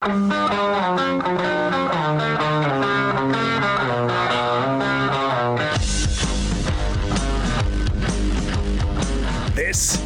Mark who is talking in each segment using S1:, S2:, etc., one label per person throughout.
S1: This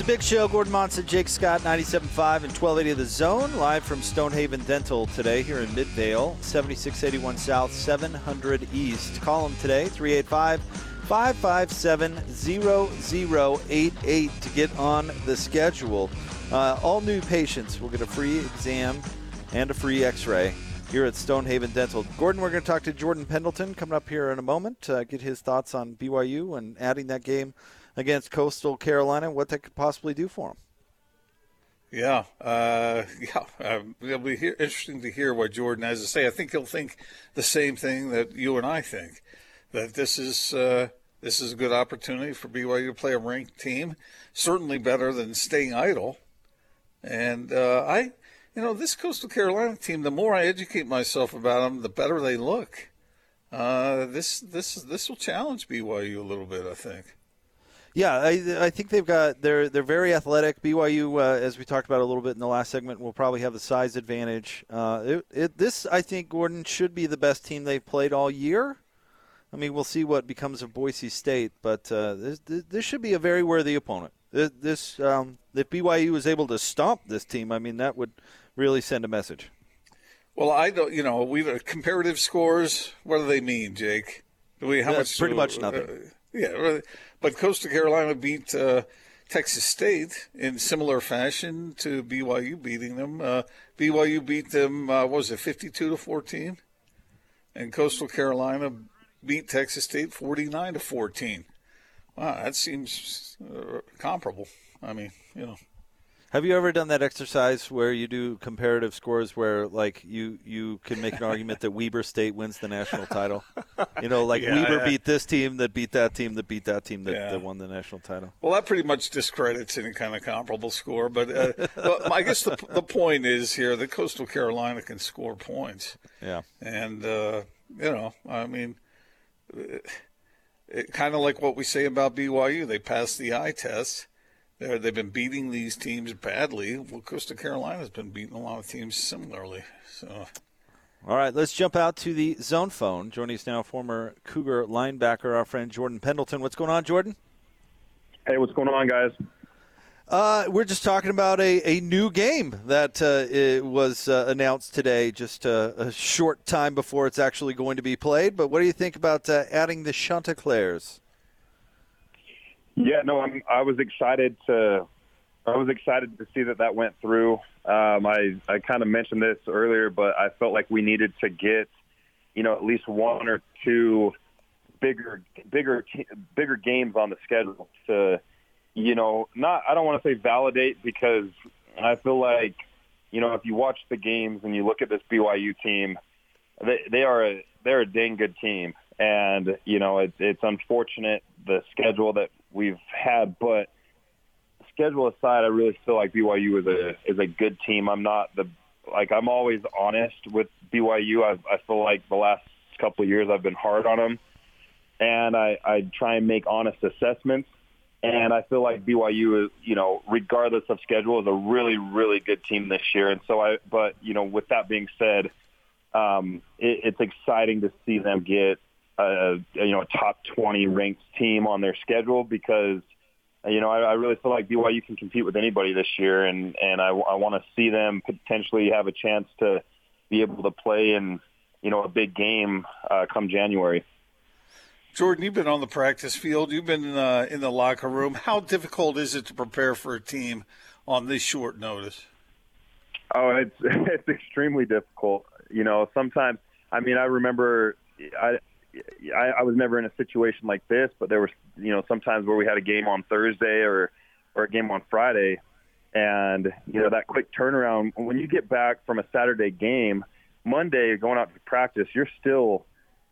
S2: A big show. Gordon Monson, Jake Scott, 97.5 and 1280 of the zone. Live from Stonehaven Dental today here in Midvale, 7681 South, 700 East. Call them today, 385 557 0088 to get on the schedule. Uh, all new patients will get a free exam and a free x ray here at Stonehaven Dental. Gordon, we're going to talk to Jordan Pendleton coming up here in a moment, uh, get his thoughts on BYU and adding that game against Coastal Carolina, what that could possibly do for them.
S3: Yeah, uh, yeah. Um, it'll be interesting to hear what Jordan has to say. I think he'll think the same thing that you and I think that this is uh, this is a good opportunity for BYU to play a ranked team. Certainly better than staying idle. And uh, I, you know, this Coastal Carolina team. The more I educate myself about them, the better they look. Uh, this this this will challenge BYU a little bit. I think.
S2: Yeah, I, I think they've got they're they're very athletic. BYU, uh, as we talked about a little bit in the last segment, will probably have the size advantage. Uh, it, it, this, I think, Gordon should be the best team they've played all year. I mean, we'll see what becomes of Boise State, but uh, this this should be a very worthy opponent. This, this um, if BYU is able to stomp this team, I mean, that would really send a message.
S3: Well, I don't. You know, we comparative scores. What do they mean, Jake? Do we how
S2: That's
S3: much?
S2: pretty much nothing.
S3: Yeah, but Coastal Carolina beat uh, Texas State in similar fashion to BYU beating them. Uh, BYU beat them. Uh, was it fifty-two to fourteen? And Coastal Carolina beat Texas State forty-nine to fourteen. Wow, that seems uh, comparable. I mean, you know.
S2: Have you ever done that exercise where you do comparative scores where like you you can make an argument that Weber State wins the national title? You know, like
S3: Yeah,
S2: Weber
S3: yeah.
S2: beat this team that beat that team that beat that team that,
S3: Yeah.
S2: that won the national title.
S3: Well, that pretty much discredits any kind of comparable score. But uh, well, I guess the the point is here that Coastal Carolina can score points,
S2: Yeah.
S3: and uh, you know, I mean, it, it, kind of like what we say about BYU, they passed the eye test. They're, they've been beating these teams badly. Well, Coastal Carolina's been beating a lot of teams similarly. So.
S2: All right, let's jump out to the zone phone. Joining us now, former Cougar linebacker, our friend Jordan Pendleton. What's going on, Jordan?
S4: Hey, what's going on, guys?
S2: Uh, we're just talking about a, a new game that uh, it was uh, announced today, just uh, a short time before it's actually going to be played. But what do you think about uh, adding the Chanticleers?
S4: Yeah, no, I'm, I was excited to. I was excited to see that that went through. Um, I I kind of mentioned this earlier, but I felt like we needed to get, you know, at least one or two bigger bigger bigger games on the schedule to, you know, not I don't want to say validate because I feel like, you know, if you watch the games and you look at this BYU team, they they are a they're a dang good team, and you know it's it's unfortunate the schedule that we've had, but schedule aside, I really feel like BYU is a is a good team. I'm not the like I'm always honest with BYU. I I feel like the last couple of years I've been hard on them, and I I try and make honest assessments. And I feel like BYU is, you know, regardless of schedule, is a really, really good team this year. And so I, but you know, with that being said, um, it, it's exciting to see them get a, a you know a top 20 ranked team on their schedule because you know I, I really feel like BYU can compete with anybody this year, and and I, I want to see them potentially have a chance to be able to play in you know a big game uh, come January.
S3: Jordan, you've been on the practice field. You've been uh, in the locker room. How difficult is it to prepare for a team on this short notice?
S4: Oh, it's it's extremely difficult. You know, sometimes. I mean, I remember I, I I was never in a situation like this, but there was you know sometimes where we had a game on Thursday or or a game on Friday, and you know that quick turnaround. When you get back from a Saturday game, Monday going out to practice, you're still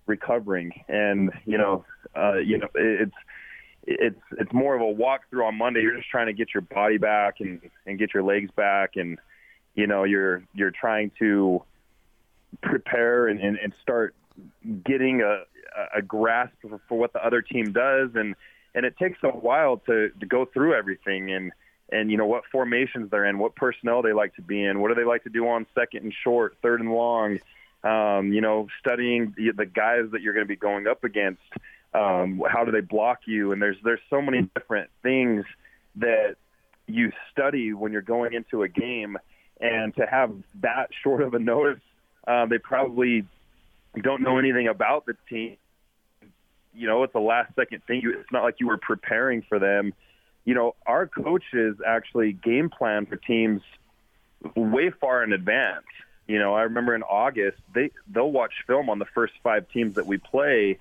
S4: recovering, and you know uh, you know it's it's it's more of a walkthrough on Monday. You're just trying to get your body back and and get your legs back, and you know you're you're trying to prepare and, and, and start getting a a grasp for, for what the other team does, and and it takes a while to to go through everything and and you know what formations they're in, what personnel they like to be in, what do they like to do on second and short, third and long. Um, you know, studying the, the guys that you're going to be going up against. Um, how do they block you? And there's there's so many different things that you study when you're going into a game, and to have that short of a notice, uh, they probably don't know anything about the team. You know, it's a last second thing. It's not like you were preparing for them you know, our coaches actually game plan for teams way far in advance. You know, I remember in August they they'll watch film on the first five teams that we play,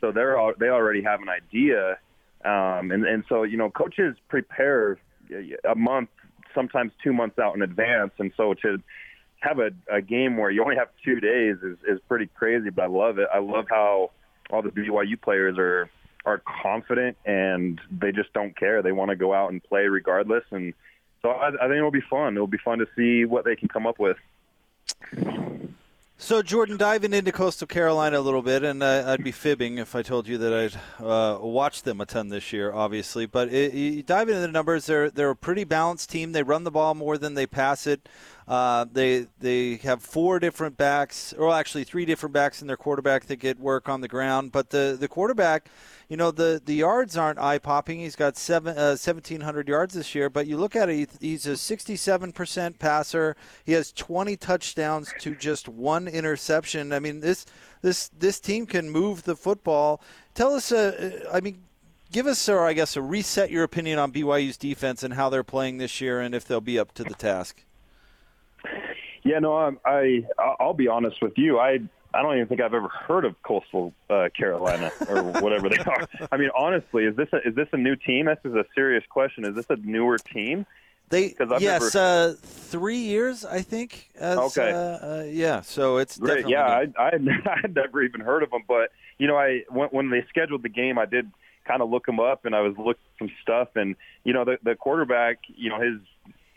S4: so they're all, they already have an idea, um, and and so you know coaches prepare a month, sometimes two months out in advance, and so to have a, a game where you only have two days is is pretty crazy, but I love it. I love how all the BYU players are are confident and they just don't care. They want to go out and play regardless. And so I, I think it'll be fun. It'll be fun to see what they can come up with.
S2: So, Jordan, diving into Coastal Carolina a little bit, and uh, I'd be fibbing if I told you that I'd uh, watched them a ton this year, obviously. But it, you dive into the numbers; they're they're a pretty balanced team. They run the ball more than they pass it. Uh, they they have four different backs, or actually three different backs in their quarterback that get work on the ground. But the the quarterback, you know, the the yards aren't eye popping. He's got seven uh, 1,700 yards this year, but you look at it, he's a 67% passer. He has 20 touchdowns to just one interception. I mean, this this this team can move the football. Tell us, uh, I mean, give us, or I guess, a reset your opinion on BYU's defense and how they're playing this year, and if they'll be up to the task.
S4: Yeah, no, I, I I'll be honest with you. I I don't even think I've ever heard of Coastal uh, Carolina or whatever they are. I mean, honestly, is this a, is this a new team? This is a serious question. Is this a newer team?
S2: They yes,
S4: never...
S2: uh, three years I think. As,
S4: okay.
S2: Uh, uh, yeah, so it's
S4: Great. yeah. I, I I had never even heard of them, but you know, I when, when they scheduled the game, I did kind of look them up, and I was looking some stuff, and you know, the the quarterback, you know, his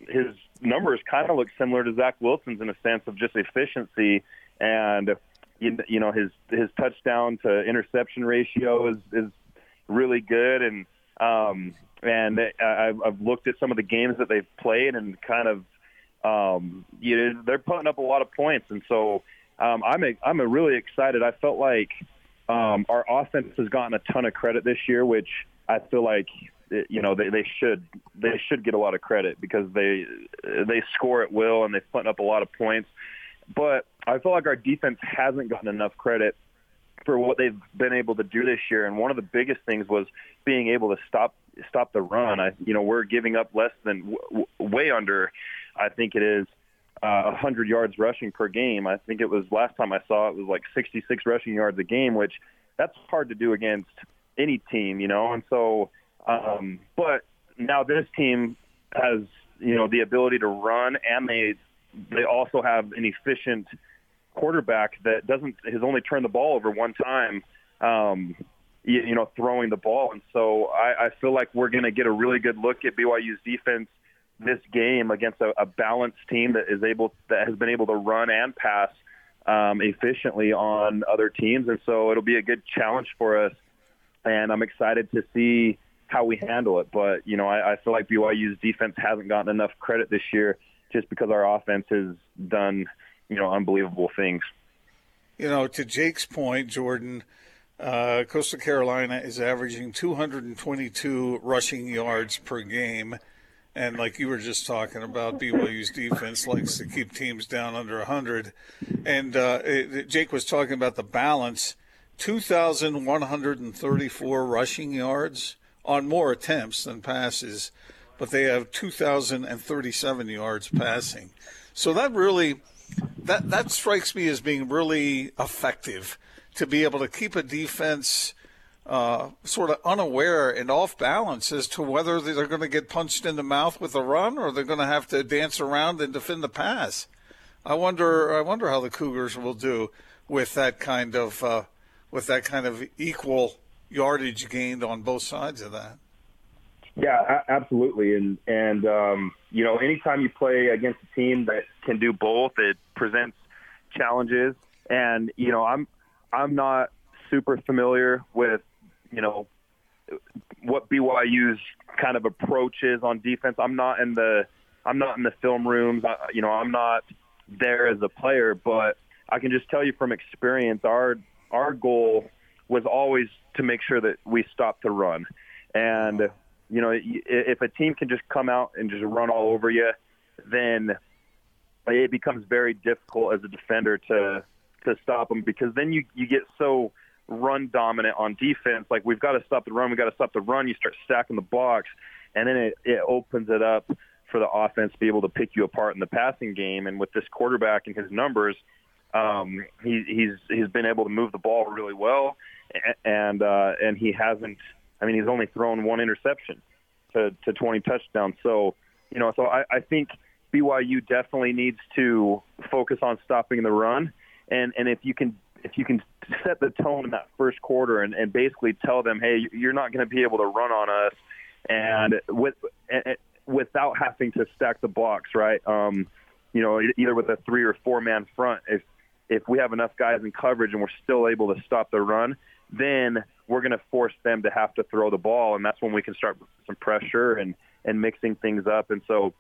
S4: his numbers kind of look similar to Zach Wilson's in a sense of just efficiency and you, you know his his touchdown to interception ratio is is really good. And um and I've, I've looked at some of the games that they've played and kind of um you know they're putting up a lot of points. And so um I'm a, I'm a really excited. I felt like um our offense has gotten a ton of credit this year which I feel like you know they, they should they should get a lot of credit because they they score at will and they've put up a lot of points. But I feel like our defense hasn't gotten enough credit for what they've been able to do this year. And one of the biggest things was being able to stop stop the run. I you know we're giving up less than w- way under I think it is uh, 100 yards rushing per game. I think it was last time I saw it was like 66 rushing yards a game, which that's hard to do against any team, you know. And so um, but now this team has you know the ability to run, and they they also have an efficient quarterback that doesn't has only turned the ball over one time. Um, you, you know, throwing the ball, and so I, I feel like we're going to get a really good look at BYU's defense this game against a, a balanced team that is able that has been able to run and pass um, efficiently on other teams, and so it'll be a good challenge for us. And I'm excited to see how we handle it. But you know, I, I feel like BYU's defense hasn't gotten enough credit this year just because our offense has done you know unbelievable things.
S3: You know, to Jake's point, Jordan. Uh, Coastal Carolina is averaging 222 rushing yards per game. And like you were just talking about, BYU's defense likes to keep teams down under 100. And uh, it, Jake was talking about the balance 2,134 rushing yards on more attempts than passes, but they have 2,037 yards passing. So that really that that strikes me as being really effective to be able to keep a defense uh, sort of unaware and off balance as to whether they're going to get punched in the mouth with a run or they're going to have to dance around and defend the pass. I wonder. I wonder how the Cougars will do with that kind of uh, with that kind of equal yardage gained on both sides of that.
S4: Yeah, absolutely. And and um, you know, anytime you play against a team that can do both, it presents challenges. And you know, I'm I'm not super familiar with you know what BYU's kind of approach is on defense. I'm not in the I'm not in the film rooms. I, you know, I'm not there as a player, but I can just tell you from experience, our our goal was always to make sure that we stop the run. And you know, if a team can just come out and just run all over you, then it becomes very difficult as a defender to to stop them because then you you get so run dominant on defense. Like we've got to stop the run, we've got to stop the run. You start stacking the box, and then it, it opens it up for the offense to be able to pick you apart in the passing game. And with this quarterback and his numbers, um, he, he's he's been able to move the ball really well, and uh, and he hasn't. I mean, he's only thrown one interception to to 20 touchdowns. So you know, so I, I think BYU definitely needs to focus on stopping the run, and and if you can if you can set the tone in that first quarter and, and basically tell them, hey, you're not going to be able to run on us, and with and, without having to stack the box, right? Um, you know, either with a three or four man front. If if we have enough guys in coverage and we're still able to stop the run, then we're going to force them to have to throw the ball, and that's when we can start some pressure and and mixing things up. And so,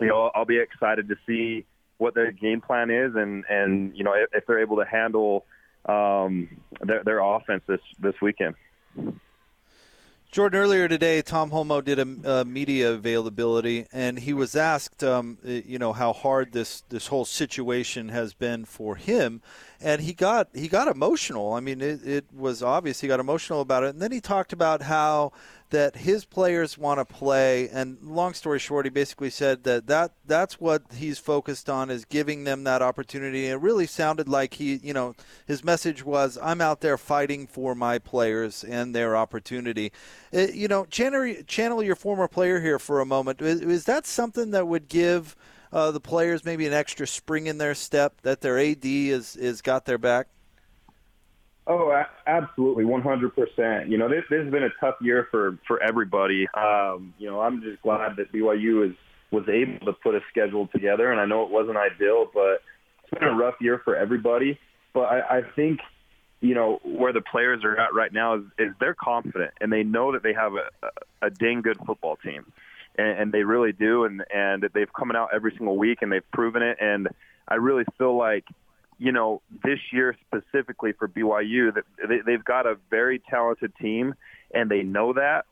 S4: you know, I'll be excited to see what their game plan is, and and you know if, if they're able to handle um, their, their offense this this weekend.
S2: Jordan, earlier today, Tom Holmoe did a, a media availability, and he was asked, um, you know, how hard this this whole situation has been for him, and he got he got emotional. I mean, it, it was obvious he got emotional about it, and then he talked about how that his players want to play. And long story short, he basically said that, that that's what he's focused on is giving them that opportunity. And it really sounded like he, you know, his message was, "I'm out there fighting for my players and their opportunity." It, uh, you know, channel, channel your former player here for a moment. Is, is that something that would give? Uh, the players maybe an extra spring in their step that their AD is is got their back?
S4: Oh, absolutely, 100%. You know, this, this has been a tough year for for everybody. Um, you know, I'm just glad that BYU is was able to put a schedule together, and I know it wasn't ideal, but it's been a rough year for everybody. But I, I think, you know, where the players are at right now is, is they're confident and they know that they have a, a, a dang good football team, and, and they really do, and and they've come out every single week and they've proven it, and I really feel like you know, this year specifically for BYU, that they, they've got a very talented team, and they know that.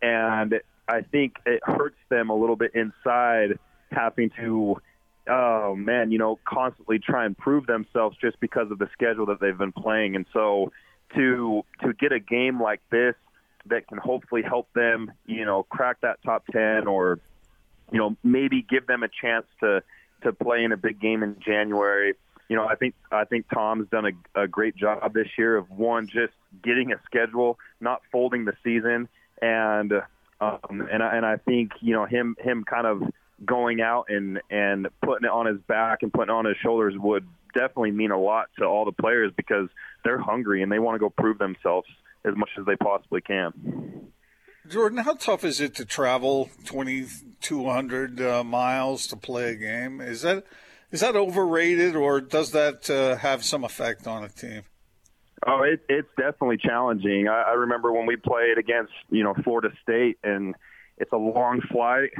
S4: And I think it hurts them a little bit inside having to, oh man, you know, constantly try and prove themselves just because of the schedule that they've been playing. And so to to get a game like this that can hopefully help them, you know, crack that top ten or, you know, maybe give them a chance to to play in a big game in January. You know, I think I think Tom's done a, a great job this year of one just getting a schedule, not folding the season, and um, and I, and I think you know him him kind of going out and and putting it on his back and putting it on his shoulders would definitely mean a lot to all the players because they're hungry and they want to go prove themselves as much as they possibly can.
S3: Jordan, how tough is it to travel 2,200 uh, miles to play a game? Is that is that overrated, or does that uh, have some effect on a team?
S4: Oh, it, it's definitely challenging. I, I remember when we played against you know Florida State, and it's a long flight.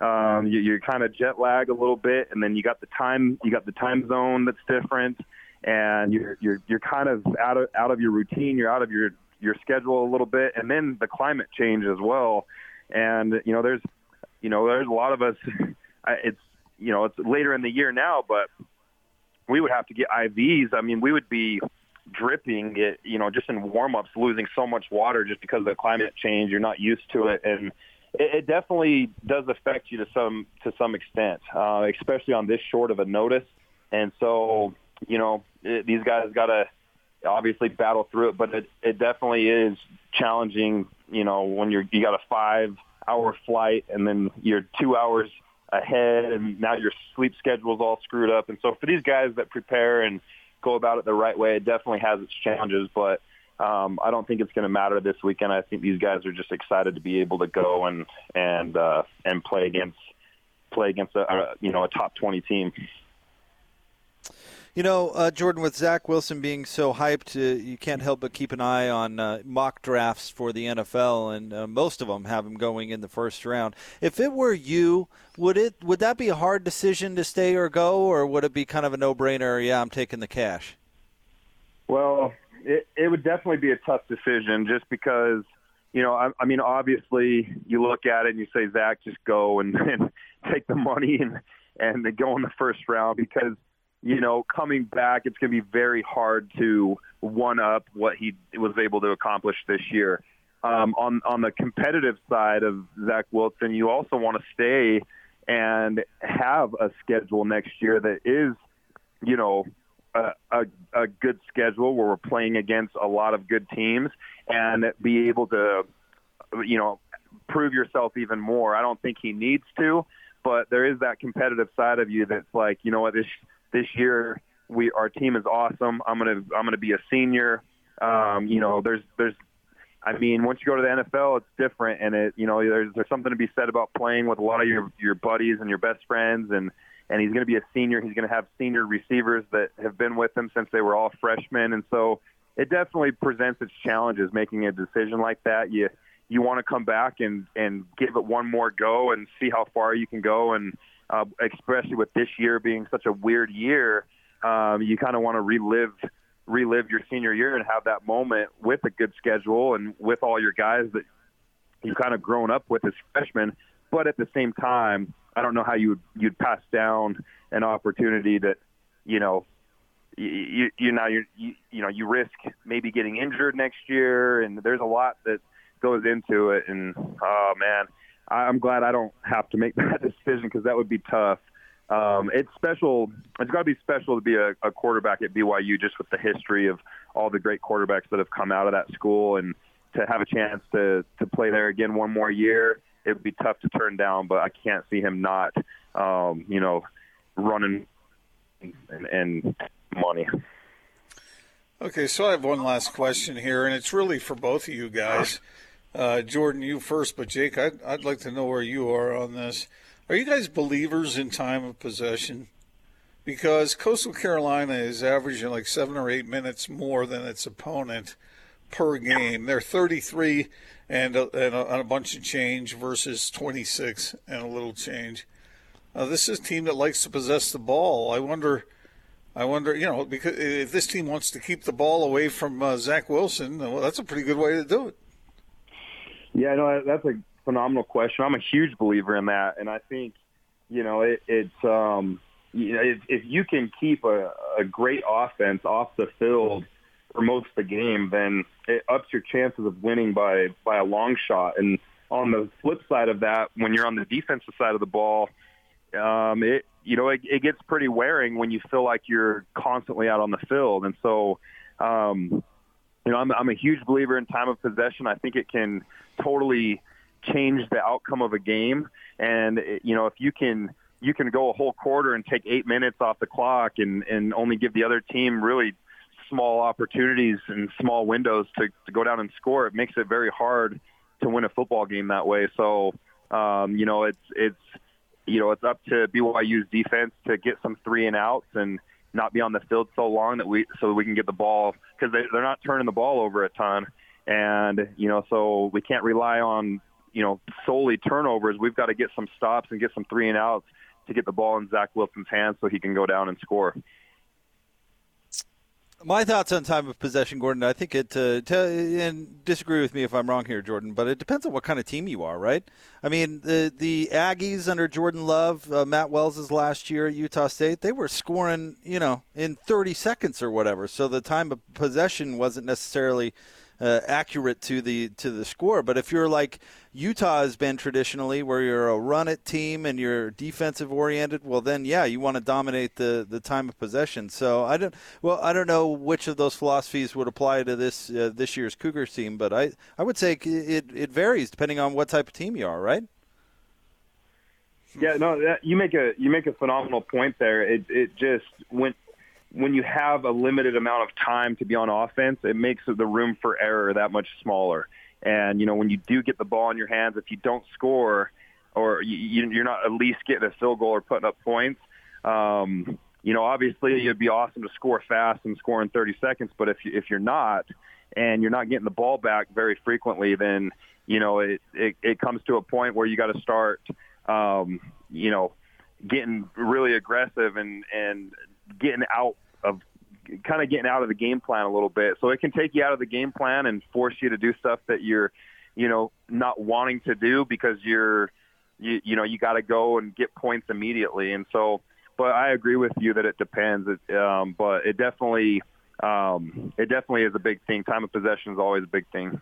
S4: Um, you, you're kind of jet lag a little bit, and then you got the time you got the time zone that's different, and you're you're you're kind of out of out of your routine. You're out of your your schedule a little bit, and then the climate change as well. And you know, there's you know, there's a lot of us. It's you know, it's later in the year now, but we would have to get IVs. I mean, we would be dripping it, you know, just in warm-ups, losing so much water just because of the climate change. You're not used to it. And it, it definitely does affect you to some, to some extent, uh, especially on this short of a notice. And so, you know, it, these guys got to obviously battle through it, but it, it definitely is challenging, you know, when you're, you got a five hour flight and then you're two hours ahead, and now your sleep schedule is all screwed up. And so for these guys that prepare and go about it the right way, it definitely has its challenges. But um, I don't think it's going to matter this weekend. I think these guys are just excited to be able to go and and uh, and play against play against a, a you know a top twenty team.
S2: You know, uh, Jordan, with Zach Wilson being so hyped, uh, you can't help but keep an eye on uh, mock drafts for the NFL, and uh, most of them have him going in the first round. If it were you, would it would that be a hard decision to stay or go, or would it be kind of a no brainer? Yeah, I'm taking the cash.
S4: Well, it, it would definitely be a tough decision, just because you know, I, I mean, obviously, you look at it and you say, Zach, just go and, and take the money and and go in the first round because you know, coming back, it's going to be very hard to one up what he was able to accomplish this year. Um, on on the competitive side of Zach Wilson, you also want to stay and have a schedule next year that is, you know, a, a, a good schedule where we're playing against a lot of good teams and be able to, you know, prove yourself even more. I don't think he needs to, but there is that competitive side of you that's like, you know what, this this year we our team is awesome. I'm gonna I'm gonna be a senior. Um, you know, there's there's I mean, once you go to the NFL, it's different, and it you know there's there's something to be said about playing with a lot of your your buddies and your best friends, and and he's going to be a senior. He's going to have senior receivers that have been with him since they were all freshmen, and so it definitely presents its challenges making a decision like that. You you want to come back and and give it one more go and see how far you can go, and uh, especially with this year being such a weird year, um, you kind of want to relive relive your senior year and have that moment with a good schedule and with all your guys that you've kind of grown up with as freshmen. But at the same time, I don't know how you would you'd pass down an opportunity that you know you you you now you you know you risk maybe getting injured next year, and there's a lot that goes into it. And oh man, I'm glad I don't have to make that decision because that would be tough. Um, it's special. It's got to be special to be a, a quarterback at BYU, just with the history of all the great quarterbacks that have come out of that school, and to have a chance to to play there again one more year. It would be tough to turn down, but I can't see him not, um, you know, running and, and money.
S3: Okay, so I have one last question here, and it's really for both of you guys. Uh, Jordan, you first, but Jake, I'd, I'd like to know where you are on this. Are you guys believers in time of possession? Because Coastal Carolina is averaging like seven or eight minutes more than its opponent per game. They're 33 and a, and a, and a bunch of change versus 26 and a little change. Uh, this is a team that likes to possess the ball. I wonder, I wonder, you know, because if this team wants to keep the ball away from uh, Zach Wilson, well, that's a pretty good way to do it.
S4: Yeah, no, that's a phenomenal question. I'm a huge believer in that, and I think you know it, it's um, you know if, if you can keep a, a great offense off the field for most of the game, then it ups your chances of winning by by a long shot. And on the flip side of that, when you're on the defensive side of the ball, um, it you know it, it gets pretty wearing when you feel like you're constantly out on the field, and so. Um, you know, I'm, I'm a huge believer in time of possession. I think it can totally change the outcome of a game. And you know, if you can you can go a whole quarter and take eight minutes off the clock and and only give the other team really small opportunities and small windows to, to go down and score, it makes it very hard to win a football game that way. So, um, you know, it's it's you know it's up to BYU's defense to get some three and outs and not be on the field so long that we so that we can get the ball because they, they're not turning the ball over a ton, and you know so we can't rely on you know solely turnovers. We've got to get some stops and get some three and outs to get the ball in Zach Wilson's hands so he can go down and score.
S2: My thoughts on time of possession, Gordon. I think it, uh, t- and disagree with me if I'm wrong here, Jordan, but it depends on what kind of team you are, right? I mean, the the Aggies under Jordan Love, uh, Matt Wells' last year at Utah State, they were scoring, you know, in 30 seconds or whatever. So the time of possession wasn't necessarily uh, accurate to the to the score. But if you're like Utah has been traditionally, where you're a run it team and you're defensive oriented, well then yeah, you want to dominate the the time of possession. So I don't well I don't know which of those philosophies would apply to this uh, this year's Cougars team, but I I would say it it varies depending on what type of team you are, right?
S4: Yeah, no, that, you make a you make a phenomenal point there. It it just when when you have a limited amount of time to be on offense, it makes the room for error that much smaller. And you know, when you do get the ball in your hands, if you don't score, or you, you're not at least getting a field goal or putting up points, um, you know, obviously it'd be awesome to score fast and score in 30 seconds. But if you, if you're not, and you're not getting the ball back very frequently, then you know it it, it comes to a point where you got to start, um, you know, getting really aggressive and and getting out of kind of getting out of the game plan a little bit. So it can take you out of the game plan and force you to do stuff that you're, you know, not wanting to do because you're, you, you know, you got to go and get points immediately. And so, but I agree with you that it depends. It, um, but it definitely, um, it definitely is a big thing. Time of possession is always a big thing.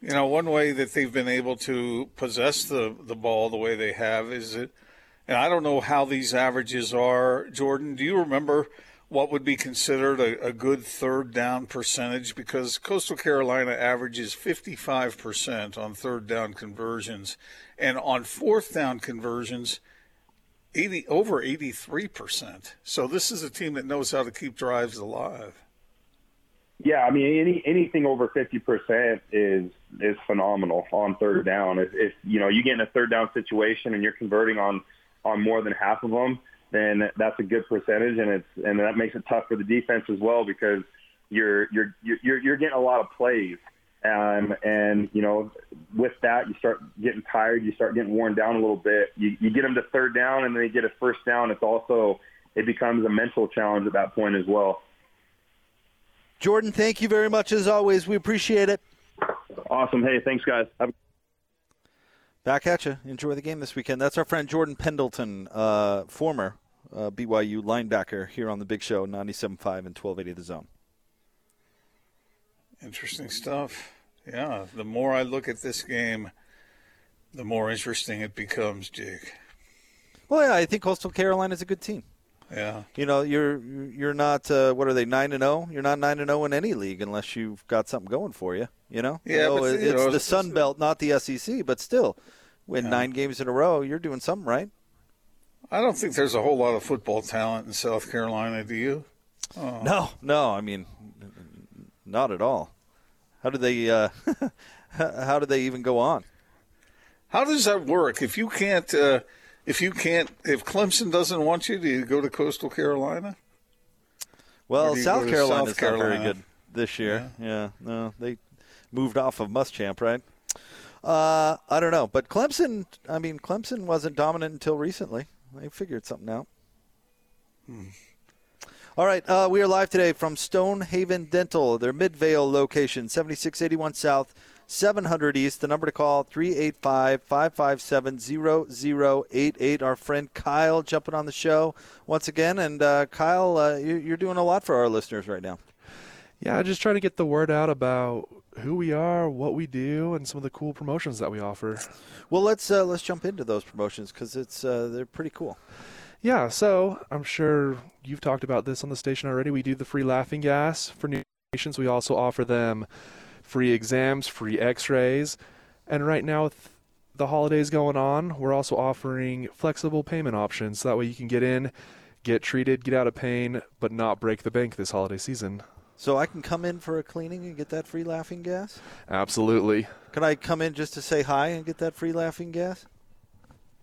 S3: You know, one way that they've been able to possess the, the ball the way they have is it, and I don't know how these averages are. Jordan, do you remember what would be considered a, a good third down percentage? Because Coastal Carolina averages 55% on third down conversions, and on fourth down conversions, 80 over 83%. So this is a team that knows how to keep drives alive.
S4: Yeah, I mean, any anything over fifty percent is is phenomenal on third down. If, if you know you get in a third down situation and you're converting on on more than half of them, then that's a good percentage, and it's and that makes it tough for the defense as well because you're you're you're you're getting a lot of plays, um, and you know with that you start getting tired, you start getting worn down a little bit. You you get them to third down, and then they get a first down. It's also it becomes a mental challenge at that point as well.
S2: Jordan, thank you very much as always. We appreciate it.
S4: Awesome. Hey, thanks, guys. Have-
S2: Back at you. Enjoy the game this weekend. That's our friend Jordan Pendleton, uh, former uh, BYU linebacker here on the Big Show, 97.5 and 1280 The Zone.
S3: Interesting stuff. Yeah, the more I look at this game, the more interesting it becomes, Jake.
S2: Well, yeah, I think Coastal Carolina is a good team.
S3: Yeah.
S2: You know, you're you're not uh, what are they nine and zero? You're not nine and zero in any league unless you've got something going for you. You know.
S3: Yeah, but,
S2: it's
S3: know,
S2: the Sun Belt, not the SEC, but still, win
S3: Yeah.
S2: nine games in a row, you're doing something right.
S3: I don't think there's a whole lot of football talent in South Carolina, do you?
S2: No, no, I mean, not at all. How do they? Uh, how do they even go on?
S3: How does that work? If you can't, uh, if you can't, if Clemson doesn't want you, do you go to Coastal Carolina?
S2: Well, South Carolina's
S3: South
S2: not very good this year. Yeah. no, they moved off of Muschamp, right? Uh, I don't know, but Clemson. I mean, Clemson wasn't dominant until recently. They figured something out. All right, uh, we are live today from Stonehaven Dental, their Midvale location, 7681 South, 700 East. The number to call, 385 557 0088. Our friend Kyle jumping on the show once again. And uh, Kyle, uh, you- you're doing a lot for our listeners right now.
S5: Yeah, just trying to get the word out about who we are, what we do, and some of the cool promotions that we offer.
S2: Well, let's uh, let's jump into those promotions because it's uh, they're pretty cool.
S5: Yeah, so I'm sure you've talked about this on the station already. We do the free laughing gas for new patients. We also offer them free exams, free x-rays, and right now with the holidays going on, we're also offering flexible payment options. So that way you can get in, get treated, get out of pain, but not break the bank this holiday season.
S2: So I can come in for a cleaning and get that free laughing gas.
S5: Absolutely.
S2: Can I come in just to say hi and get that free laughing gas?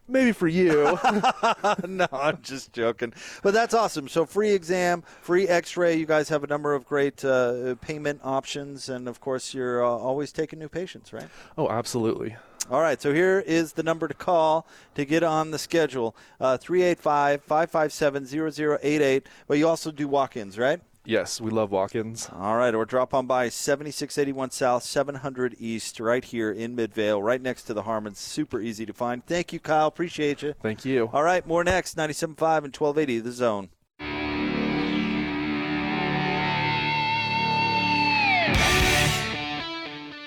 S5: Maybe for you.
S2: no, I'm just joking. But that's awesome. So free exam, free X-ray. You guys have a number of great uh, payment options, and of course, you're uh, always taking new patients, right?
S5: oh, absolutely.
S2: All right. So here is the number to call to get on the schedule: uh, three eight five five five seven zero zero eight eight. But you also do walk-ins, right?
S5: Yes, we love walk-ins.
S2: All right, or drop on by 7681 South, 700 East, right here in Midvale, right next to the Harmons. Super easy to find. Thank you, Kyle. Appreciate you.
S5: Thank you.
S2: All right, more next. 97.5 and 1280, The Zone.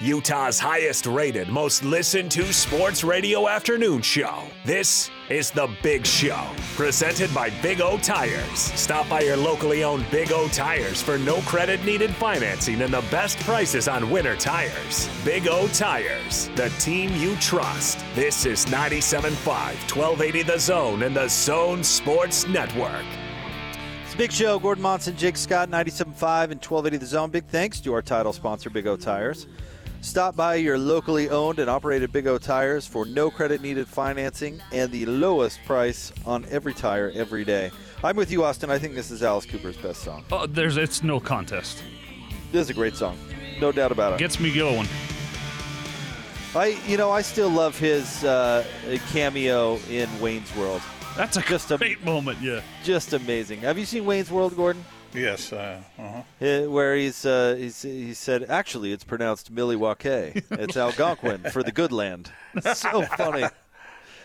S1: Utah's highest rated, most listened to sports radio afternoon show. This is The Big Show, presented by Big O Tires. Stop by your locally owned Big O Tires for no credit needed financing and the best prices on winter tires. Big O Tires, the team you trust. This is 97.5, 1280 The Zone and The Zone Sports Network.
S2: Big Show, Gordon Monson, Jake Scott, 97.5 and 1280 The Zone. Big thanks to our title sponsor, Big O Tires. Stop by your locally owned and operated Big O Tires for no credit needed financing and the lowest price on every tire every day. I'm with you, Austin. I think this is Alice Cooper's best song.
S6: Oh, there's it's no contest.
S2: This is a great song. No doubt about it.
S6: Gets me going.
S2: I, you know, I still love his uh, cameo in Wayne's World.
S6: That's a
S2: Just a-
S6: moment, yeah.
S2: Just amazing. Have you seen Wayne's World, Gordon?
S3: Yes. Uh, uh-huh.
S2: Uh, where he's, uh, he's he said actually it's pronounced Milwaukee. It's Algonquin for the good land. So funny.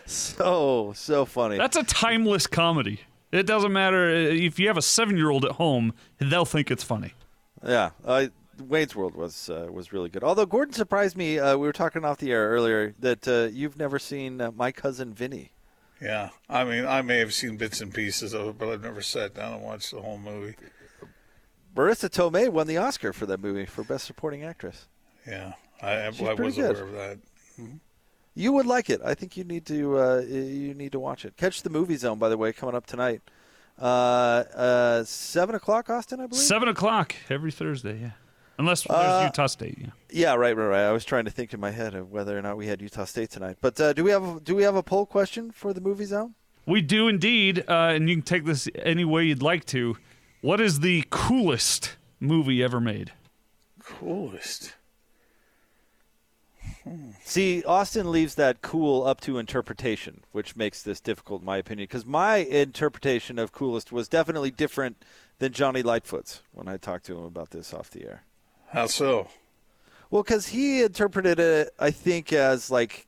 S2: So so funny.
S6: That's a timeless comedy. It doesn't matter uh, if you have a seven-year-old at home; they'll think it's funny.
S2: Yeah, uh, Wayne's World was uh, was really good. Although Gordon surprised me. Uh, we were talking off the air earlier that uh, you've never seen uh, My Cousin Vinny.
S3: Yeah. I mean, I may have seen bits and pieces of it, but I've never sat down and watched the whole movie.
S2: Marisa Tomei won the Oscar for that movie for Best Supporting Actress.
S3: Yeah. I, I,
S2: She's
S3: I
S2: pretty
S3: was
S2: good.
S3: aware of that.
S2: You would like it. I think you need to uh, you need to watch it. Catch the movie zone, by the way, coming up tonight. Uh, uh, seven o'clock, Austin, I believe.
S6: Seven o'clock every Thursday, yeah. Unless there's
S2: Uh,
S6: Utah State, yeah.
S2: Yeah, right, right, right. I was trying to think in my head of whether or not we had Utah State tonight. But uh, do we have do we have a poll question for the movie zone?
S6: We do indeed, uh, and you can take this any way you'd like to. What is the coolest movie ever made?
S3: Coolest.
S2: See, Austin leaves that cool up to interpretation, which makes this difficult, in my opinion. Because my interpretation of coolest was definitely different than Johnny Lightfoot's when I talked to him about this off the air.
S3: How so?
S2: Well, because he interpreted it, I think, as like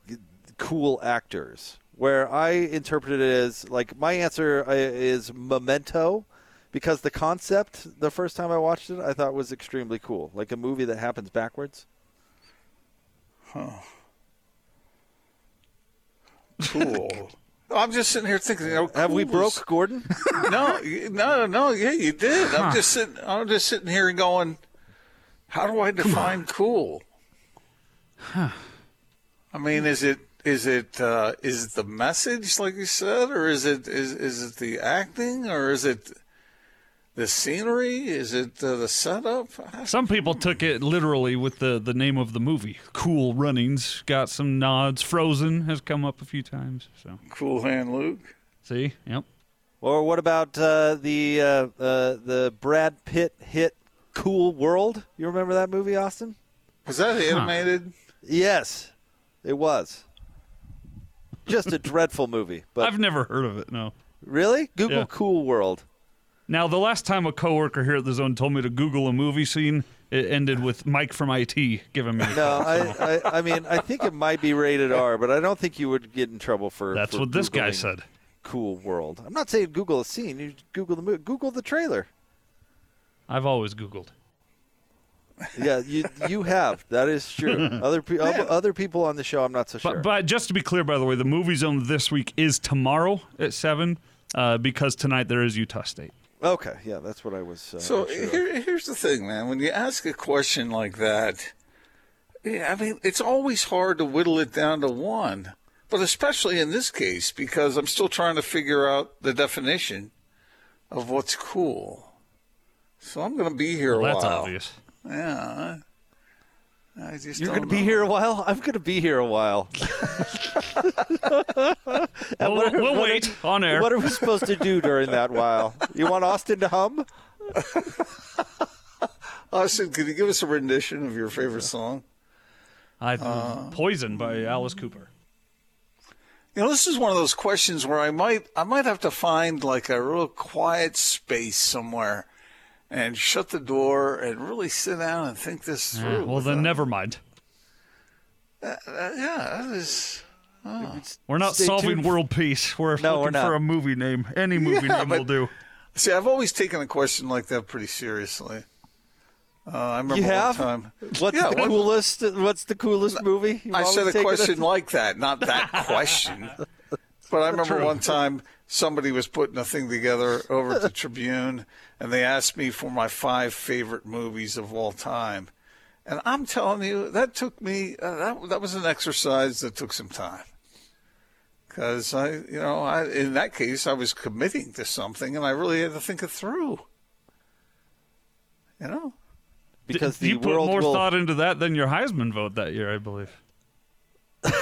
S2: cool actors, where I interpreted it as like my answer uh, is Memento, because the concept the first time I watched it, I thought was extremely cool, like a movie that happens backwards. Huh.
S3: Cool. I'm just sitting here thinking. You know,
S2: Have we
S3: cool is-
S2: broke Gordon?
S3: no, no, no. Yeah, you did. I'm just sitting. I'm just sitting here going, how do I define cool? I mean, is it is it uh, is it the message, like you said, or is it is is it the acting, or is it the scenery? Is it uh, the setup?
S6: Some people took it literally with the, the name of the movie. Cool Runnings got some nods. Frozen has come up a few times. So
S3: Cool Hand Luke.
S6: see, yep.
S2: or what about uh, the uh, uh, the Brad Pitt hit Cool World? You remember that movie, Austin?
S3: Was that animated?
S2: Yes, it was. Just a dreadful movie, but
S6: I've never heard of it. No.
S2: really, Google
S6: Yeah.
S2: Cool World.
S6: Now, the last time a coworker here at the zone told me to Google a movie scene, it ended with Mike from IT giving me. A
S2: No,
S6: call, so
S2: I, I, I mean, I think it might be rated R, but I don't think you would get in trouble for.
S6: that's
S2: for
S6: what this guy said.
S2: Cool World. I'm not saying Google a scene. You Google the movie. Google the trailer.
S6: I've always Googled.
S2: Yeah, you you have. That is true. Other pe- other people on the show, I'm not so sure.
S6: But, but just to be clear, by the way, the movie zone this week is tomorrow at seven, uh, because tonight there is Utah State.
S2: okay, yeah, that's what I was. Uh,
S3: So
S2: unsure of.
S3: here, here's the thing, man. When you ask a question like that, yeah, I mean, it's always hard to whittle it down to one. But especially in this case, because I'm still trying to figure out the definition of what's cool. So I'm going to be here
S6: Well,
S3: a
S6: that's
S3: while.
S6: obvious.
S3: Yeah. I, I just
S2: You're going to be here a while. I'm going to be here a while.
S6: Well,
S2: what-
S6: we'll
S2: what-
S6: wait on air.
S2: What are we supposed to do during that while? You want Austin to hum?
S3: Austin, could you give us a rendition of your favorite song?
S6: I
S2: Uh,
S6: Poison by Alice Cooper.
S3: You know, this is one of those questions where I might I might have to find like a real quiet space somewhere and shut the door and really sit down and think this
S6: Yeah,
S3: through.
S6: well, then never mind.
S3: Uh, yeah, that is.
S6: We're not
S2: Stay
S6: solving
S2: tuned.
S6: world peace. We're
S2: No,
S6: looking
S2: we're not.
S6: for a movie name. Any movie
S3: Yeah,
S6: name
S3: but-
S6: will do.
S3: See, I've always taken a question like that pretty seriously. Uh, I remember
S2: You
S3: one
S2: have?
S3: time.
S2: What's
S3: Yeah,
S2: the
S3: one-
S2: coolest? What's the coolest movie? You've
S3: I said a
S2: taken
S3: question like that, not that question. But I remember one time somebody was putting a thing together over at the Tribune, and they asked me for my five favorite movies of all time. And I'm telling you, that took me, uh, that, that was an exercise that took some time. because I, you know, I in that case I was committing to something, and I really had to think it through. You know,
S2: because
S6: D-
S2: the
S6: you put
S2: world
S6: more
S2: will.
S6: thought into that than your Heisman vote that year, I believe.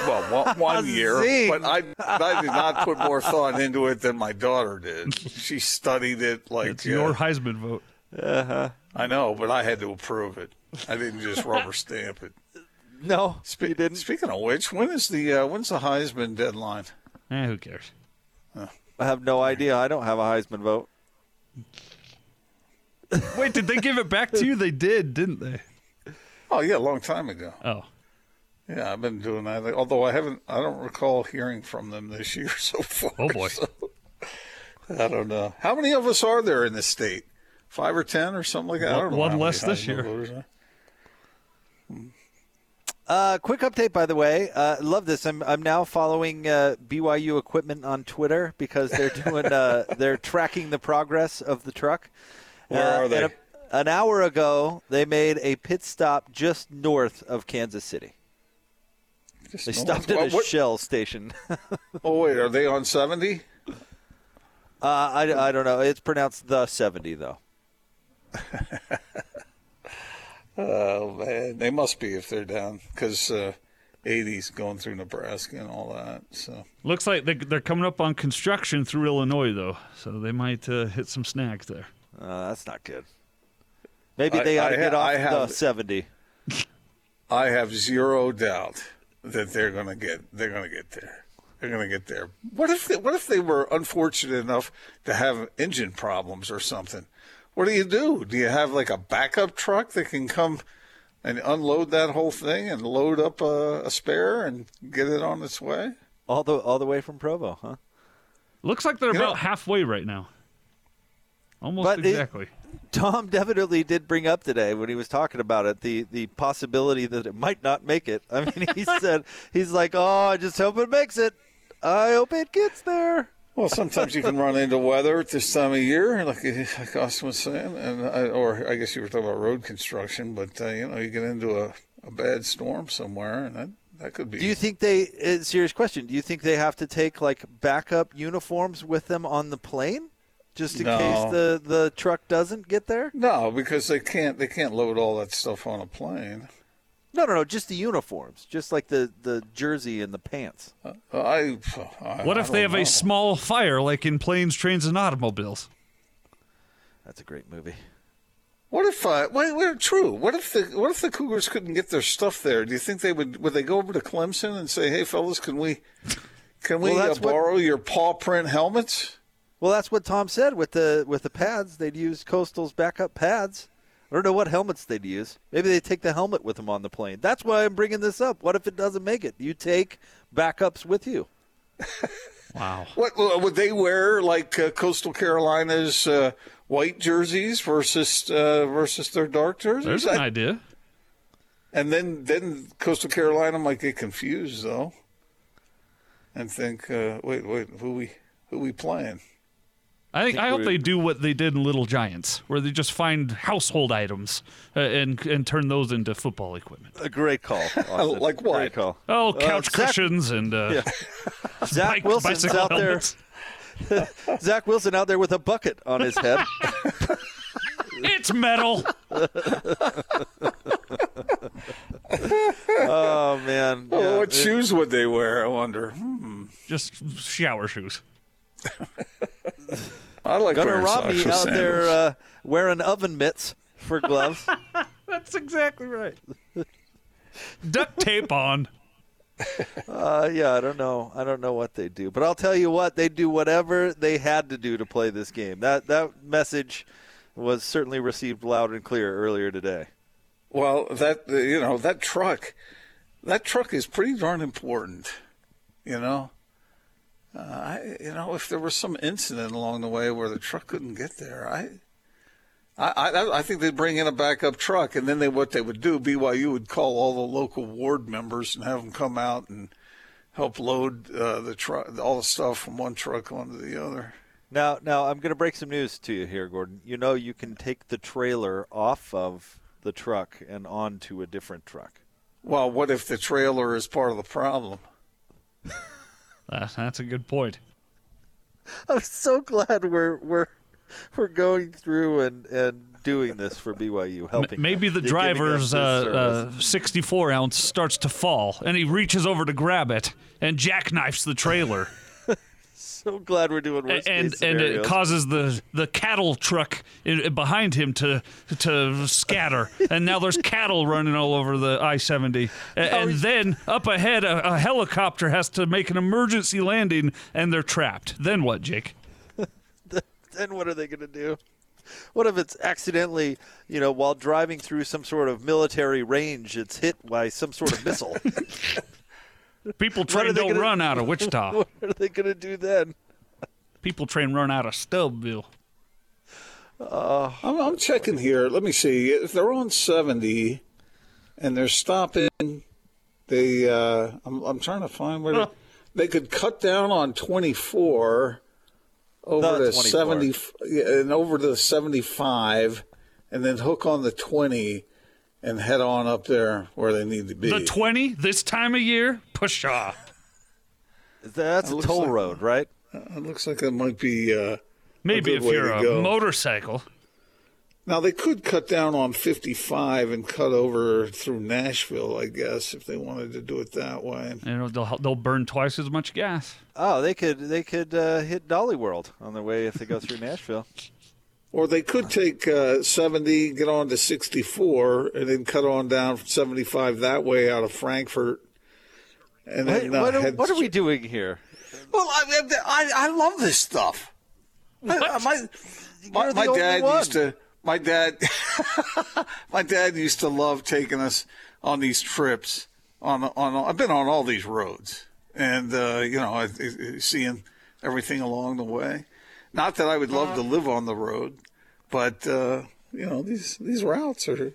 S3: Well, one, one year, but I, I did not put more thought into it than my daughter did. She studied it like
S6: It's
S3: uh,
S6: your Heisman vote. Uh-huh.
S3: I know, but I had to approve it. I didn't just rubber stamp it.
S2: no,
S3: Spe-
S2: you didn't.
S3: Speaking of which, when is the uh, when's the Heisman deadline?
S6: Eh, who cares?
S2: I have no idea. I don't have a Heisman vote.
S6: Wait, did they give it back to you? They did, didn't they?
S3: Oh yeah, a long time ago.
S6: Oh,
S3: Yeah, I've been doing that. Although I haven't, I don't recall hearing from them this year so far.
S6: Oh, boy.
S3: so I don't know. How many of us are there in this state? Five or ten or something like that. I don't know
S6: One less this year.
S3: voters are.
S2: Uh, quick update, by the way. Uh, love this. I'm I'm now following uh, BYU equipment on Twitter because they're doing uh, they're tracking the progress of the truck.
S3: Where
S2: Uh,
S3: are they?
S2: a- an hour ago, they made a pit stop just north of Kansas City.
S3: Just
S2: They stopped at a
S3: what- what-
S2: Shell station. uh,
S3: Oh wait, are they on seventy?
S2: I, I don't know. It's pronounced the 70 though.
S3: Oh man, they must be if they're down because uh, 80's going through Nebraska and all that. So
S6: looks like they, they're coming up on construction through Illinois, though, so they might uh, hit some snags there.
S2: Uh, that's not good. Maybe
S3: I-
S2: they ought
S3: I
S2: to get
S3: ha-
S2: off
S3: I
S2: the 70.
S3: I have zero doubt that they're going to get they're going to get there. They're going to get there. What if they, what if they were unfortunate enough to have engine problems or something? What do you do? Do you have like a backup truck that can come and unload that whole thing and load up a, a spare and get it on its way?
S2: All the all the way from Provo, huh?
S6: Looks like they're
S3: You
S6: about
S3: know-
S6: halfway right now. Almost
S2: But it-
S6: exactly.
S2: Tom definitely did bring up today when he was talking about it the the possibility that it might not make it. I mean, he said he's like, "Oh, I just hope it makes it. I hope it gets there."
S3: Well, sometimes you can run into weather at this time of year, like, like Austin was saying, and I, or I guess you were talking about road construction, but uh, you know, you get into a, a bad storm somewhere, and that that could be.
S2: Do you think they? Uh, serious question. Do you think they have to take like backup uniforms with them on the plane, just in
S3: No.
S2: case the the truck doesn't get there?
S3: no, because they can't they can't load all that stuff on a plane.
S2: No, no, no. Just the uniforms, just like the the jersey and the pants.
S3: Uh, I, I
S6: What
S3: I
S6: if they have
S3: know.
S6: a small fire like in planes, trains, and automobiles?
S2: That's a great movie.
S3: What if? Uh, wait, wait, true. What if the What if the Cougars couldn't get their stuff there? Do you think they would? Would they go over to Clemson and say, "Hey, fellas, can we can we
S2: Well,
S3: uh,
S2: that's what-
S3: borrow your paw print helmets?"
S2: Well, that's what Tom said with the with the pads. They'd use Coastal's backup pads. I don't know what helmets they'd use. Maybe they take the helmet with them on the plane. That's why I'm bringing this up. What if it doesn't make it? You take backups with you.
S6: Wow.
S3: What would they wear? Like uh, Coastal Carolina's uh, white jerseys versus uh, versus their dark jerseys?
S6: There's an
S3: I-
S6: idea.
S3: and then then Coastal Carolina might get confused though, and think, uh, "Wait, wait, who we who we playing?"
S6: I think I hope
S2: we're-
S6: they do what they did in Little Giants, where they just find household items uh, and and turn those into football equipment.
S2: A great call.
S3: Like what?
S2: Great call.
S6: Oh, couch
S2: Zach-
S6: cushions and uh,
S2: Zach
S6: bike-
S2: Wilson's
S6: bicycle
S2: out
S6: helmets.
S2: there. Zach Wilson out there with a bucket on his head.
S6: It's metal.
S2: oh man.
S3: Oh,
S2: Yeah.
S3: what
S2: It-
S3: shoes would they wear? I wonder. Hmm.
S6: just shower shoes.
S3: I like
S2: Gunnar
S3: wearing
S2: Romney
S3: socks with
S2: out there uh, wearing oven mitts for gloves.
S6: That's exactly right. Duct tape on.
S2: Uh, yeah, I don't know. I don't know what they do, but I'll tell you what they do. Whatever they had to do to play this game. That that message was certainly received loud and clear earlier today.
S3: Well, that you know that truck, that truck is pretty darn important. You know, uh, I you know if there was some incident along the way where the truck couldn't get there, I. I, I, I think they'd bring in a backup truck, and then they what they would do, BYU would call all the local ward members and have them come out and help load uh, the truck, all the stuff from one truck onto the other.
S2: Now, now I'm going to break some news to you here, Gordon. You know, you can take the trailer off of the truck and onto a different truck.
S3: Well, what if the trailer is part of the problem?
S6: That, that's a good point.
S2: I'm so glad we're we're we're going through and and doing this for BYU, helping.
S6: Maybe the
S2: You're
S6: driver's uh, uh, 64 ounce starts to fall, and he reaches over to grab it and jackknifes the trailer,
S2: so glad we're doing worst
S6: and
S2: case
S6: and it causes the the cattle truck i- behind him to to scatter, and now there's cattle running all over the I-70, A- and then up ahead a, a helicopter has to make an emergency landing, and they're trapped. Then what, Jake?
S2: then what are they going to do? What if it's accidentally, you know, while driving through some sort of military range, it's hit by some sort of missile?
S6: People
S2: are
S6: train
S2: they
S6: don't
S2: gonna-
S6: run out of Wichita.
S2: what are they going to do then?
S6: People train run out of Stubbville.
S3: I'm, I'm checking here. Let me see. If they're on 70 and they're stopping, they, uh, I'm, I'm trying to find where they, they could cut down on 24 over
S2: The
S3: to
S2: 24.
S3: 70 yeah, and over to 75 and then hook on the 20 and head on up there where they need to be.
S6: The 20 this time of year? Pshaw.
S2: That's a toll
S3: like-
S2: road, right?
S3: it looks like it might be. Uh,
S6: Maybe
S3: good
S6: if
S3: way
S6: you're
S3: to
S6: a
S3: go.
S6: motorcycle.
S3: now they could cut down on 55 and cut over through Nashville, I guess, if they wanted to do it that way.
S6: You know, they'll they'll burn twice as much gas.
S2: Oh, they could they could uh, hit Dolly World on their way if they go through Nashville.
S3: Or they could take uh, 70, get on to 64, and then cut on down from 75 that way out of Frankfurt. And
S2: What,
S3: then uh,
S2: what, are, what are we doing here?
S3: Well, I, I, I love this stuff. I- I- my my, my dad
S2: one.
S3: used to. My dad, my dad used to love taking us on these trips. On on, I've been on all these roads, and uh, you know, I, I- seeing everything along the way. Not that I would love to live on the road, but uh, you know, these these routes are.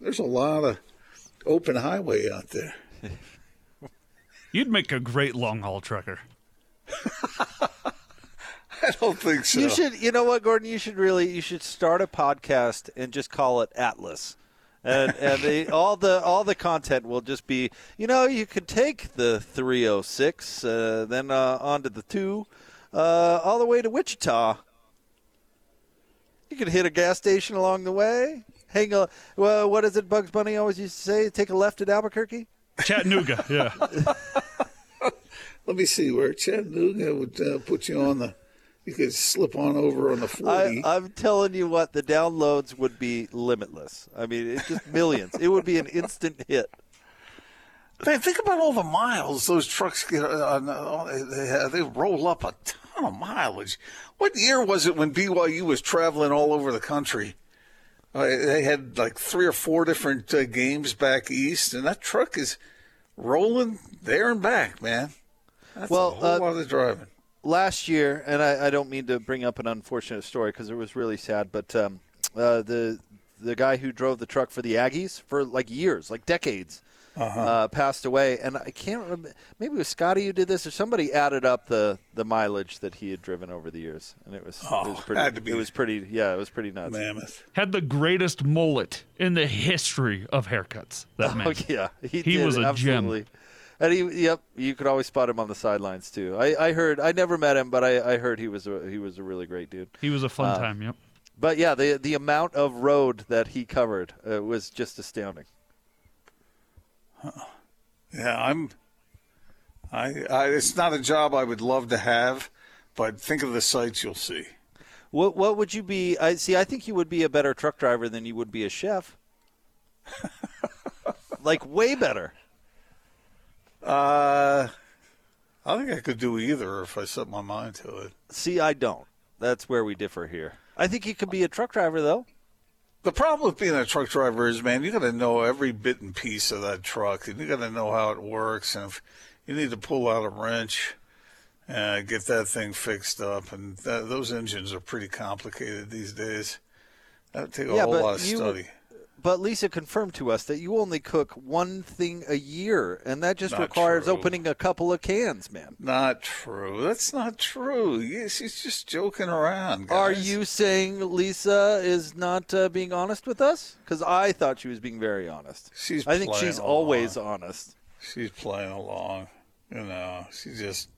S3: There's a lot of open highway out there.
S6: You'd make a great long haul trucker.
S3: I don't think so.
S2: You should, you know what, Gordon? You should really, you should start a podcast and just call it Atlas, and and the, all the all the content will just be, you know, you could take the 306, uh, then uh, onto the two, uh, all the way to Wichita. You could hit a gas station along the way. Hang a, well, what is it? Bugs Bunny always used to say, take a left at Albuquerque.
S6: Chattanooga, yeah.
S3: Let me see where Chattanooga would uh, put you on the. You could slip on over on the
S2: I,
S3: forty.
S2: I'm telling you what, the downloads would be limitless. I mean, it's just millions. it would be an instant hit.
S3: Man, think about all the miles those trucks get. On, uh, they, they roll up a ton of mileage. What year was it when BYU was traveling all over the country? Uh, they had like three or four different uh, games back east, and that truck is rolling there and back, man. That's
S2: Well,
S3: a whole
S2: uh,
S3: lot of driving.
S2: last year, and I, I don't mean to bring up an unfortunate story because it was really sad, but um, uh, the the guy who drove the truck for the Aggies for like years, like decades,
S3: Uh-huh.
S2: uh, passed away. And I can't remember. Maybe it was Scotty who did this, or somebody added up the, the mileage that he had driven over the years, and it was it
S3: Oh,
S2: was pretty.
S3: had to be.
S2: It was pretty. Yeah, it was pretty nuts.
S3: Mammoth.
S6: Had the greatest mullet in the history of haircuts. That man.
S2: Oh yeah, he,
S6: He
S2: did,
S6: was a gem.
S2: And he, yep, you could always spot him on the sidelines too. I, I heard, I never met him, but I, I heard he was a, he was a really great dude.
S6: He was a fun
S2: Uh,
S6: time. Yep.
S2: But yeah, the the amount of road that he covered uh, was just astounding.
S3: Yeah, I'm. I, I. It's not a job I would love to have, but think of the sights you'll see.
S2: What what would you be? I see. I think you would be a better truck driver than you would be a chef. like way better.
S3: Uh, I think I could do either if I set my mind to it.
S2: See, I don't. That's where we differ here. I think you could be a truck driver though.
S3: The problem with being a truck driver is, man, you got to know every bit and piece of that truck, and you got to know how it works. And if you need to pull out a wrench, uh, get that thing fixed up, and that, those engines are pretty complicated these days. That would take a
S2: Yeah,
S3: whole lot of
S2: you-
S3: study.
S2: But Lisa confirmed to us that you only cook one thing a year, and that just
S3: Not
S2: requires
S3: true.
S2: opening a couple of cans, man.
S3: Not true. That's not true. She's just joking around. Guys.
S2: Are you saying Lisa is not uh, being honest with us? Because I thought she was being very honest.
S3: She's
S2: I think she's
S3: along.
S2: always honest.
S3: She's playing along. You know, she just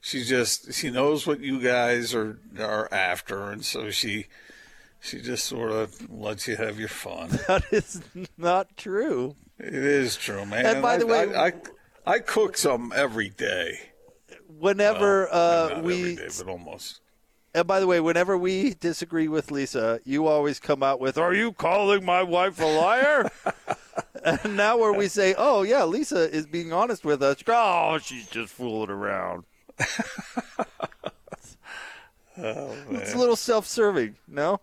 S3: she just she knows what you guys are are after, and so she she just sort of lets you have your fun.
S2: That is not true.
S3: It is true, man.
S2: And by the
S3: I,
S2: way-
S3: I, I, I cook some every day.
S2: Whenever uh,
S3: Not
S2: we
S3: every day, but almost.
S2: And by the way, whenever we disagree with Lisa, you always come out with, Are you calling my wife a liar? and now where we say, Oh, yeah, Lisa is being honest with us. Oh, she's just fooling around. it's a little self serving, no?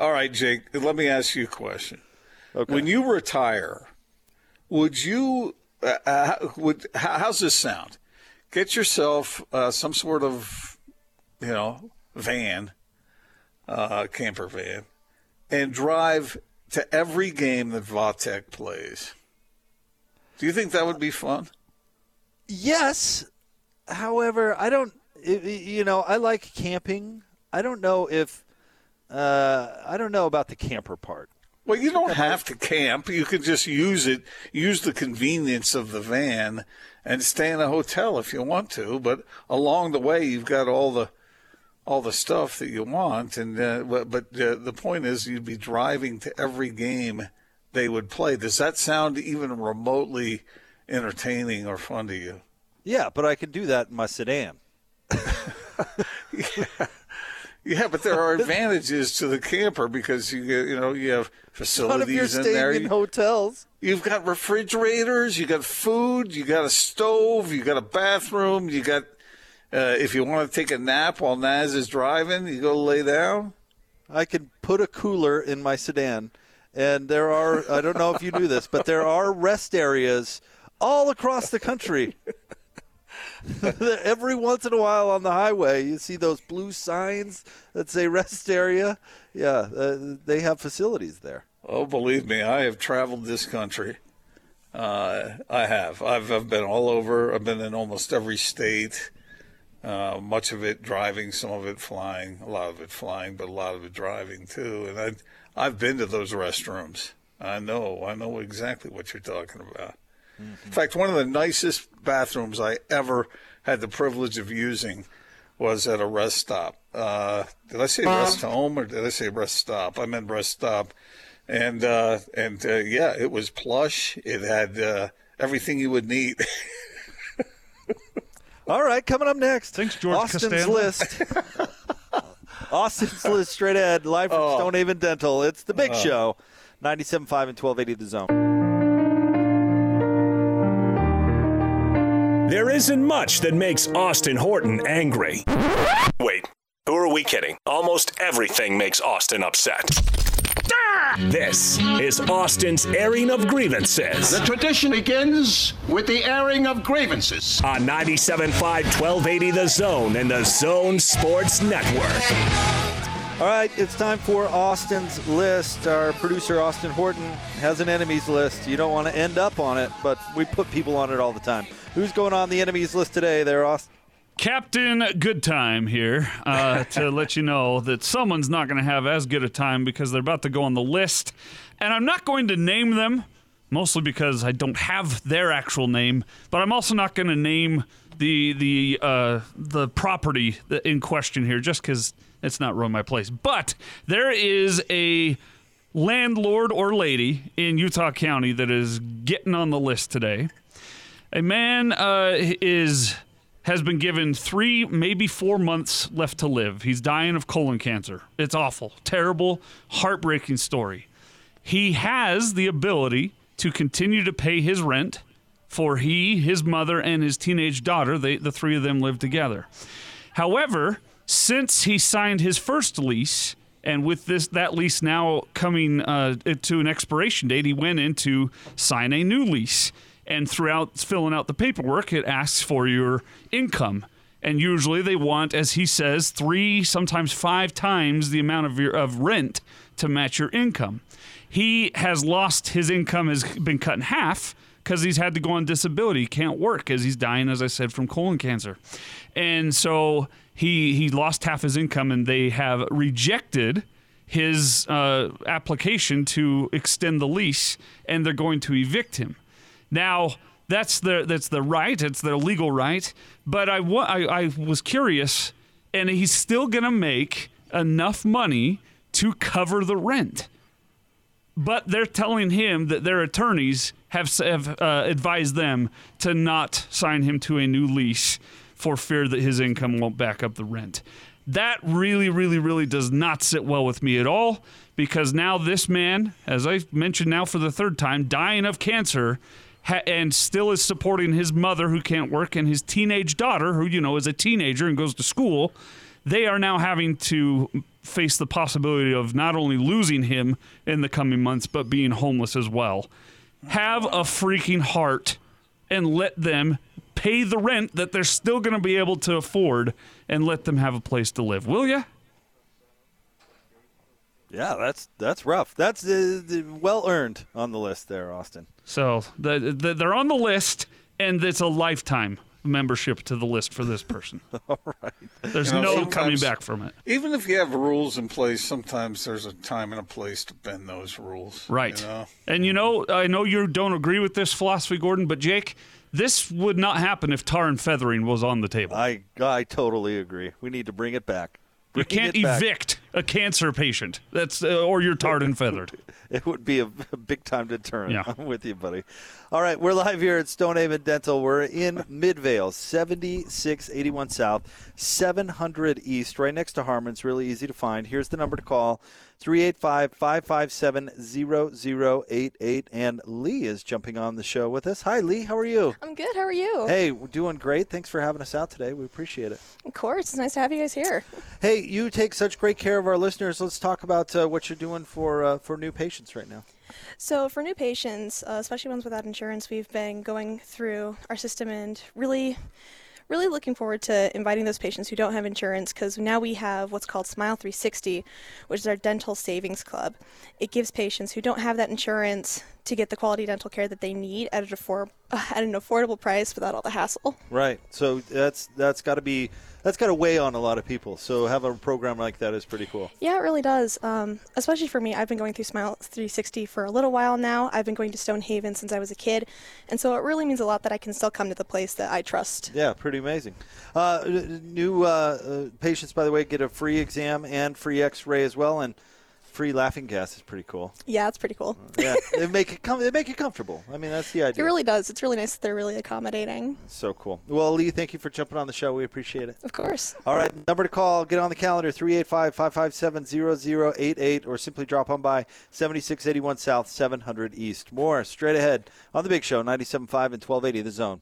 S3: All right, Jake. Let me ask you a question.
S2: Okay.
S3: When you retire, would you? Uh, uh, would how, how's this sound? Get yourself uh, some sort of, you know, van, uh, camper van, and drive to every game that Vatek plays. Do you think that would be fun?
S2: Yes. However, I don't, you know, I like camping. I don't know if, uh, I don't know about the camper part.
S3: Well, you don't have to camp. You can just use it, use the convenience of the van, and stay in a hotel if you want to. But along the way, you've got all the all the stuff that you want. And uh, but, but uh, the point is, you'd be driving to every game they would play. Does that sound even remotely entertaining or fun to you?
S2: Yeah, but I can do that in my sedan.
S3: Yeah, but there are advantages to the camper because you get, you know you have
S2: Not if you're
S3: facilities in there.
S2: staying in hotels.
S3: You've got refrigerators, you got food, you got a stove, you got a bathroom, you got. Uh, if you want to take a nap while Naz is driving, you go lay down.
S2: I can put a cooler in my sedan, and there are I don't know if you knew this, but there are rest areas all across the country. Every once in a while on the highway, you see those blue signs that say rest area. Yeah, uh, they have facilities there.
S3: Oh, believe me, I have traveled this country. Uh, I have. I've, I've been all over. I've been in almost every state. Uh, much of it driving, some of it flying, a lot of it flying, but a lot of it driving too. And I, I've been to those restrooms. I know. I know exactly what you're talking about. In fact, one of the nicest bathrooms I ever had the privilege of using was at a rest stop. Uh, did I say rest home or did I say rest stop? I meant rest stop. And uh, and uh, yeah, it was plush. It had uh, everything you would need.
S2: All right, coming up next.
S6: Thanks, George
S2: Austin's
S6: Costanza.
S2: list. Austin's list straight ahead, live from
S3: Oh.
S2: Stonehaven Dental. It's the big show. 97.5 and 1280 the zone.
S1: There isn't much that makes Austin Horton angry. Wait, who are we kidding? Almost everything makes Austin upset. This is Austin's airing of grievances
S7: The tradition begins with the airing of grievances.
S1: on 97.5 1280 The Zone and the Zone Sports Network.
S2: All right, it's time for Austin's list. Our producer, Austin Horton, has an enemies list. You don't want to end up on it, but we put people on it all the time. Who's going on the enemies list today there, Austin?
S6: Captain Good Time here uh, to let you know that someone's not going to have as good a time because they're about to go on the list. And I'm not going to name them, mostly because I don't have their actual name, but I'm also not going to name the the uh, the property in question here just because it's not really my place. But there is a landlord or lady in Utah County that is getting on the list today. A man uh, is has been given three, maybe four months left to live. He's dying of colon cancer. It's awful, terrible, heartbreaking story. He has the ability to continue to pay his rent for he, his mother, and his teenage daughter. They, the three of them live together. However, since he signed his first lease, and with this that lease now coming uh, to an expiration date, he went in to sign a new lease. And throughout filling out the paperwork, it asks for your income. And usually they want, as he says, three, sometimes five times the amount of your of rent to match your income. He has lost his income has been cut in half because he's had to go on disability. He can't work as he's dying, as I said, from colon cancer. And so he he lost half his income, and they have rejected his uh, application to extend the lease, and they're going to evict him. Now, That's the that's their right. It's their legal right. But I wa- I, I was curious, and he's still gonna make enough money to cover the rent. But they're telling him that their attorneys have have uh, advised them to not sign him to a new lease for fear that his income won't back up the rent. That really, really, really does not sit well with me at all because now this man, as I've mentioned now for the third time, dying of cancer ha- and still is supporting his mother who can't work and his teenage daughter who, you know, is a teenager and goes to school. They are now having to face the possibility of not only losing him in the coming months, but being homeless as well. Have a freaking heart and let them pay the rent that they're still going to be able to afford and let them have a place to live. Will you?
S2: Yeah, that's that's rough. That's uh, well earned on the list there, Austin.
S6: So the, the, they're on the list, and it's a lifetime membership to the list for this person.
S2: All right.
S6: There's
S3: You know,
S6: no coming back from it.
S3: Even if you have rules in place, sometimes there's a time and a place to bend those rules.
S6: Right.
S3: You know?
S6: And you know, I know you don't agree with this philosophy, Gordon, but Jake, this would not happen if tar and feathering was on the table.
S2: I I totally agree. We need to bring it back.
S6: you
S2: Bring
S6: can't
S2: it back.
S6: evict a cancer patient. That's uh, or you're tarred and feathered.
S2: It would be a, a big time deterrent.
S6: Yeah.
S2: I'm with you, buddy. All right, we're live here at Stonehaven Dental. We're in Midvale, 7681 South, 700 East, right next to Harmon's. Really easy to find. Here's the number to call 385 557 0088. And Lee is jumping on the show with us. Hi, Lee. How are you?
S8: I'm good. How are you?
S2: Hey, we're doing great. Thanks for having us out today. We appreciate it.
S8: Of course. It's nice to have you guys here.
S2: Hey, you take such great care of our listeners. Let's talk about uh, what you're doing for uh, for new patients right now.
S8: So, for new patients, uh, especially ones without insurance, we've been going through our system and really, really looking forward to inviting those patients who don't have insurance because now we have what's called Smile 360, which is our dental savings club. It gives patients who don't have that insurance to get the quality dental care that they need at, an affor- at an affordable price without all the hassle.
S2: Right. So that's that's got to be that's got to weigh on a lot of people. So have a program like that is pretty cool.
S8: Yeah, it really does. Um, especially for me, I've been going through Smile 360 for a little while now. I've been going to Stonehaven since I was a kid, and so it really means a lot that I can still come to the place that I trust.
S2: Yeah, pretty amazing. Uh, new uh, uh, patients, by the way, get a free exam and free X-ray as well, and free laughing gas is pretty cool.
S8: Yeah, it's pretty cool.
S2: Yeah, they make it com- they make it comfortable. I mean, that's the idea.
S8: It really does. It's really nice that they're really accommodating.
S2: so cool. Well, Lee, thank you for jumping on the show. We appreciate it.
S8: Of course.
S2: All right, number to call, get on the calendar, 385-557-0088, or simply drop on by 7681 South, 700 East. More straight ahead on The Big Show, 97.5 and 1280 The Zone.